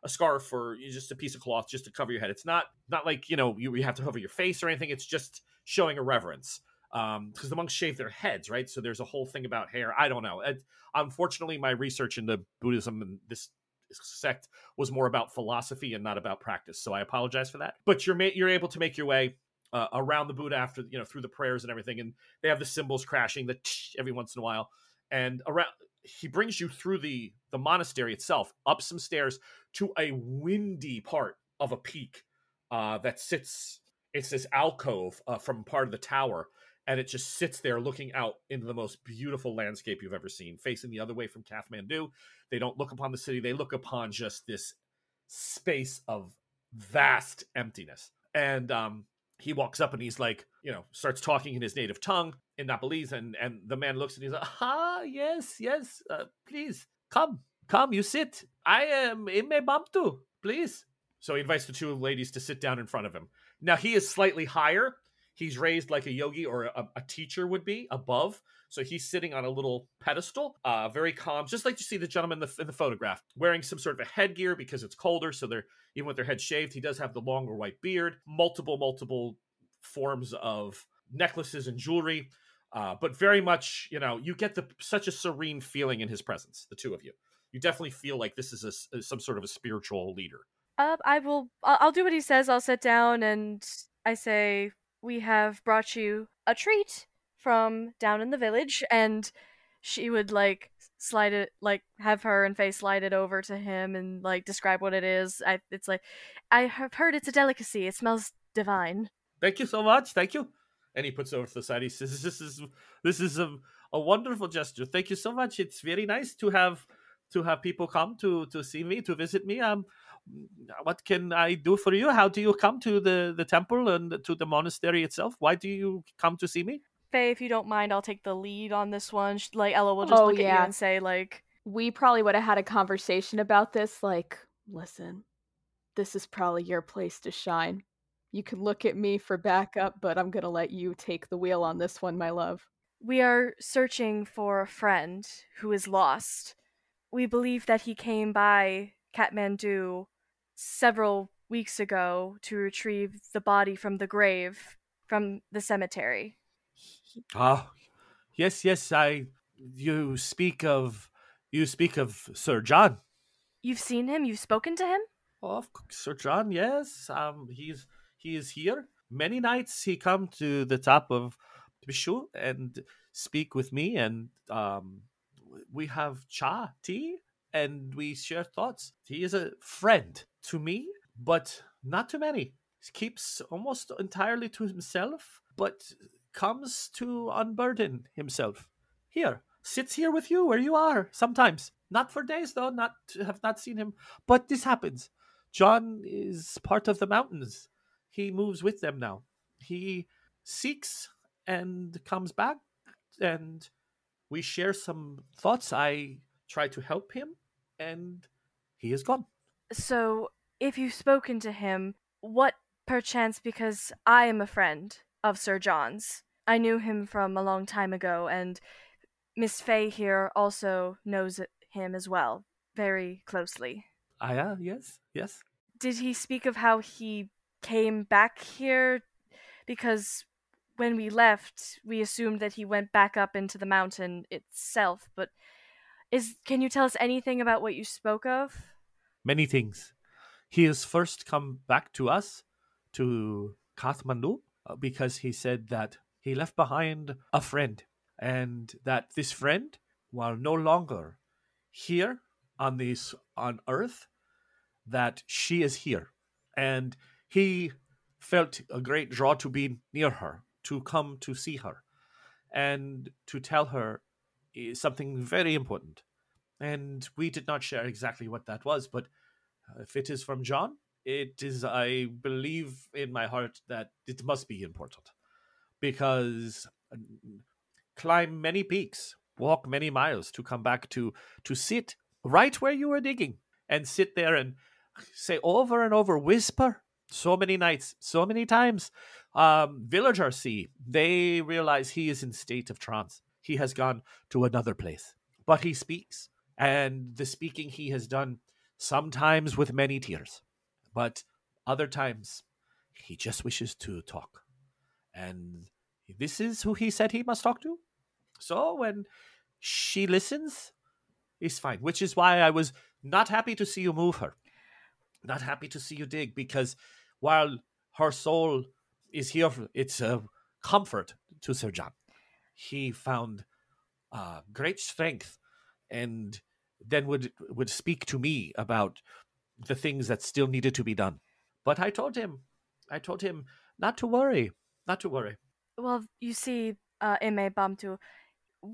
a scarf or just a piece of cloth just to cover your head. It's not not like you know you, you have to cover your face or anything. It's just showing a reverence um because the monks shave their heads right? So there's a whole thing about hair. I don't know. It, unfortunately my research into buddhism and this sect was more about philosophy and not about practice. So i apologize for that. But you're ma- you're able to make your way uh, around the buddha after you know through the prayers and everything. And they have the cymbals crashing the tsh every once in a while. And around he brings you through the the monastery itself up some stairs to a windy part of a peak uh that sits it's this alcove uh, from part of the tower and it just sits there looking out into the most beautiful landscape you've ever seen facing the other way from kathmandu. They don't look upon the city. They look upon just this space of vast emptiness. And um he walks up and he's like you know starts talking in his native tongue in nepalese and and the man looks and he's like ah yes yes uh, please come come you sit. I am ime bamtu please. So he invites the two ladies to sit down in front of him. Now he is slightly higher he's raised like a yogi or a, a teacher would be above so he's sitting on a little pedestal uh very calm just like you see the gentleman in the, in the photograph wearing some sort of a headgear because it's colder so they're even with their head shaved he does have the longer white beard multiple multiple forms of necklaces and jewelry uh, but very much you know you get the such a serene feeling in his presence the two of you you definitely feel like this is a s some sort of a spiritual leader Uh, I will. I'll, I'll do what he says. I'll sit down and I say, "We have brought you a treat from down in the village," and she would like slide it, like have her and face slide it over to him and like describe what it is. I, it's like, I have heard it's a delicacy. It smells divine. thank you so much thank you and he puts it over to the side he says this is this is a, a wonderful gesture thank you so much it's very nice to have to have people come to to see me to visit me um what can i do for you how do you come to the the temple and to the monastery itself why do you come to see me Faye, if you don't mind, I'll take the lead on this one. Like Ella will just Oh, look at you and say, like, We probably would have had a conversation about this. Like, listen, this is probably your place to shine. You can look at me for backup, but I'm going to let you take the wheel on this one, my love. We are searching for a friend who is lost. We believe that he came by Kathmandu several weeks ago to retrieve the body from the grave from the cemetery. Ah, yes, yes. I. You speak of. You speak of Sir John. You've seen him? You've spoken to him? Of Sir John, yes. Um, he's he is here. Many nights he come to the top of Bishu and speak with me, and um, we have cha tea, and we share thoughts. He is a friend to me, but not to many. He keeps almost entirely to himself, but comes to unburden himself. Here, sits here with you where you are sometimes. Not for days though, not have not seen him, but this happens. John is part of the mountains. He moves with them now. He seeks and comes back and we share some thoughts. I try to help him and he is gone. So, if you've spoken to him, what perchance because I am a friend of Sir John's. I knew him from a long time ago, and Miss Faye here also knows him as well, very closely. Ah, yeah, yes, yes. Did he speak of how he came back here? Because when we left, we assumed that he went back up into the mountain itself, but is can you tell us anything about what you spoke of? Many things. He has first come back to us, to Kathmandu, uh, because he said that he left behind a friend, and that this friend, while no longer here on this on Earth, that she is here, and he felt a great draw to be near her, to come to see her, and to tell her eh, something very important. And we did not share exactly what that was, but if it is from John, it is, I believe in my heart that it must be important because uh, climb many peaks, walk many miles to come back to to sit right where you were digging and sit there and say over and over, whisper so many nights, so many times. Um, villagers see, they realize he is in state of trance. He has gone to another place, but he speaks, and the speaking he has done sometimes with many tears, but other times he just wishes to talk. And this is who he said he must talk to. So when she listens, it's fine, which is why I was not happy to see you move her. Not happy to see you dig because while her soul is here, it's a comfort to Sir John. He found uh, great strength and then would would speak to me about the things that still needed to be done. But I told him, I told him not to worry, not to worry. Well, you see, uh, Ime Bamtu,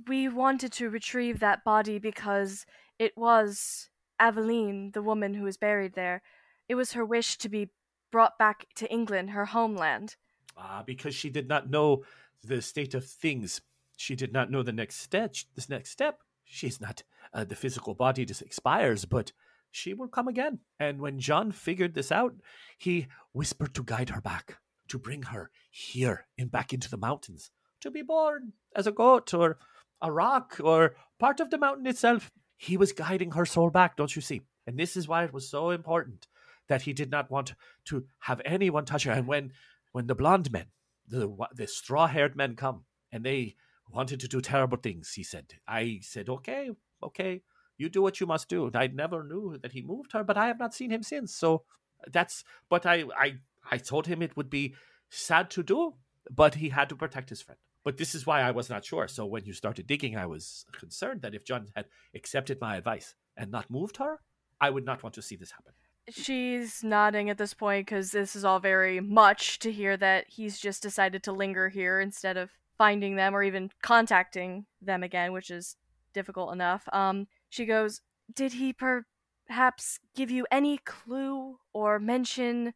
we wanted to retrieve that body because it was Aveline, the woman who was buried there. It was her wish to be brought back to England, her homeland. Ah, because she did not know the state of things. She did not know the next step. This next step. She's not uh, the physical body just expires, but she will come again. And when John figured this out, he whispered to guide her back, to bring her here and back into the mountains, to be born as a goat or a rock or part of the mountain itself. He was guiding her soul back, don't you see? And this is why it was so important that he did not want to have anyone touch her. And when when the blonde men, the the straw haired men come and they wanted to do terrible things, he said, I said, okay, okay, you do what you must do. I never knew that he moved her, but I have not seen him since. So uh, that's. But I I I told him it would be sad to do, but he had to protect his friend. But this is why I was not sure. So when you started digging, I was concerned that if John had accepted my advice and not moved her, I would not want to see this happen. She's nodding at this point because this is all very much to hear that he's just decided to linger here instead of finding them or even contacting them again, which is difficult enough. Um, she goes, Did he perhaps give you any clue or mention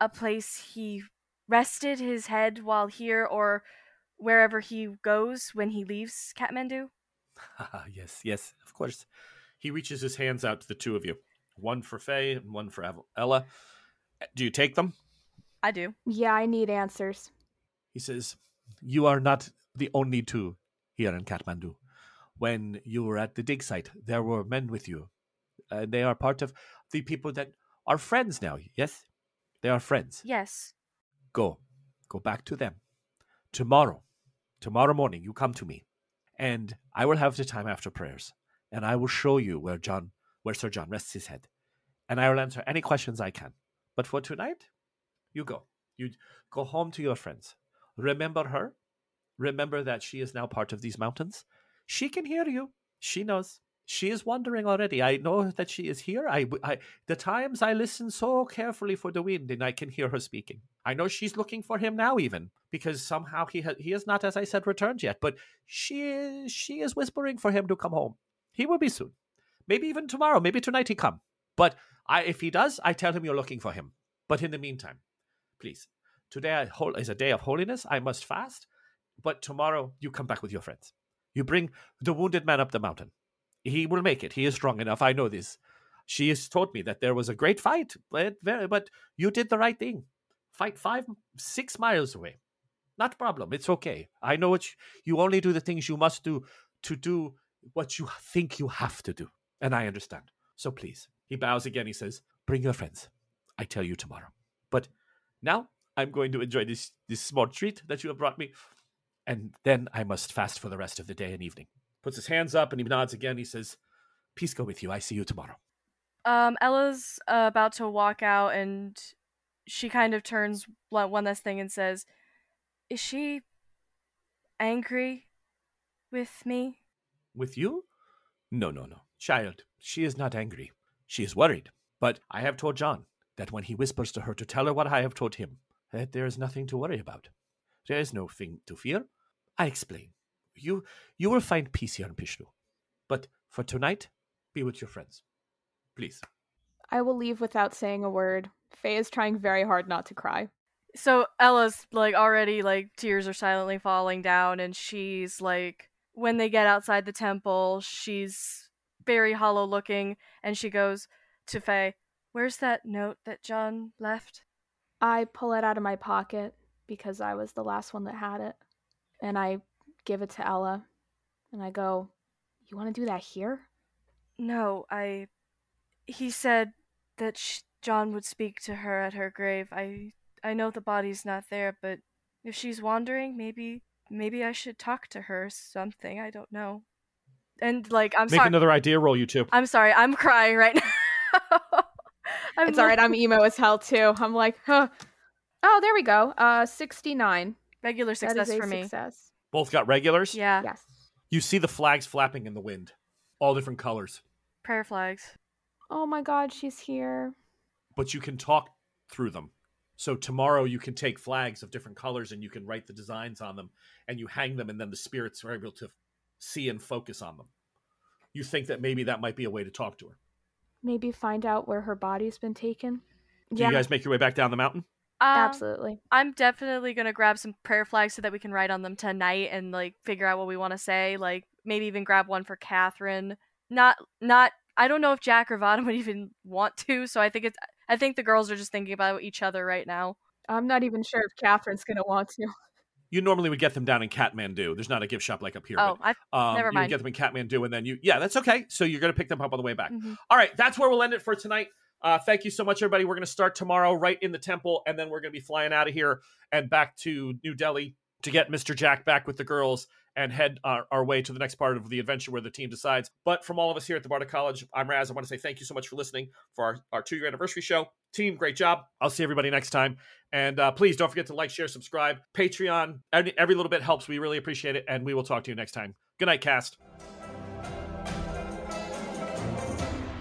a place he rested his head while here or wherever he goes when he leaves Kathmandu? yes, yes, of course. He reaches his hands out to the two of you one for Faye and one for Ella. Do you take them? I do. Yeah, I need answers. He says, You are not the only two here in Kathmandu. When you were at the dig site, there were men with you. And they are part of the people that are friends now, yes? They are friends. Yes. Go. Go back to them. Tomorrow, tomorrow morning, you come to me, and I will have the time after prayers, and I will show you where John, where Sir John rests his head, and I will answer any questions I can. But for tonight, you go. You go home to your friends. Remember her. Remember that she is now part of these mountains. She can hear you. She knows. She is wondering already. I know that she is here. I, I, the times I listen so carefully for the wind, and I can hear her speaking. I know she's looking for him now, even because somehow he ha- he has not, as I said, returned yet. But she is she is whispering for him to come home. He will be soon. Maybe even tomorrow. Maybe tonight he come. But I, if he does, I tell him you're looking for him. But in the meantime, please, today is a day of holiness. I must fast. But tomorrow you come back with your friends. You bring the wounded man up the mountain. He will make it. He is strong enough. I know this. She has told me that there was a great fight, but but you did the right thing. Fight five, six miles away. Not a problem. It's okay. I know you, you only do the things you must do to do what you think you have to do. And I understand. So please. He bows again. He says, Bring your friends. I tell you tomorrow. But now I'm going to enjoy this, this small treat that you have brought me. And then I must fast for the rest of the day and evening. Puts his hands up and he nods again. He says, Peace go with you. I see you tomorrow. Um, Ella's uh, about to walk out and she kind of turns one last thing and says, Is she angry with me? With you? No, no, no. Child, she is not angry. She is worried. But I have told John that when he whispers to her to tell her what I have told him, that there is nothing to worry about. There is no thing to fear. I explain. You you will find peace here in Pishnu. But for tonight, be with your friends. Please. I will leave without saying a word. Faye is trying very hard not to cry. So Ella's like already like tears are silently falling down and she's like when they get outside the temple, she's very hollow looking and she goes to Faye, Where's that note that John left? I pull it out of my pocket because I was the last one that had it. And I give it to Ella. And I go, You want to do that here? No, I. He said that sh- John would speak to her at her grave. I I know the body's not there, but if she's wandering, maybe maybe I should talk to her something. I don't know. And like I'm Make sorry. another idea roll, you two. I'm sorry. I'm crying right now. I'm it's all right. I'm emo as hell too. I'm like, huh. Oh, there we go. Uh, 69. Regular success for me. Success. Both got regulars? Yeah. Yes. You see the flags flapping in the wind, all different colors. Prayer flags. Oh my god, she's here. But you can talk through them. So tomorrow you can take flags of different colors and you can write the designs on them and you hang them and then the spirits are able to see and focus on them. You think that maybe that might be a way to talk to her. Maybe find out where her body's been taken. Do yeah. you guys make your way back down the mountain? Um, Absolutely. I'm definitely gonna grab some prayer flags so that we can write on them tonight and like figure out what we want to say. Like maybe even grab one for Catherine. Not not. I don't know if Jack or Vaughn would even want to. So I think it's. I think the girls are just thinking about each other right now. I'm not even sure if Catherine's gonna want to. You normally would get them down in Kathmandu. There's not a gift shop like up here. Oh, but, um, never mind. You get them in Kathmandu, and then you. Yeah, that's okay. So you're gonna pick them up on the way back. Mm-hmm. All right, that's where we'll end it for tonight. Uh, thank you so much, everybody. We're going to start tomorrow right in the temple, and then we're going to be flying out of here and back to New Delhi to get Mr. Jack back with the girls and head uh, our way to the next part of the adventure where the team decides. But from all of us here at the Bardic College, I'm Raz. I want to say thank you so much for listening for our, our two year anniversary show. Team, great job. I'll see everybody next time. And uh, please don't forget to like, share, subscribe. Patreon, every, every little bit helps. We really appreciate it. And we will talk to you next time. Good night, cast.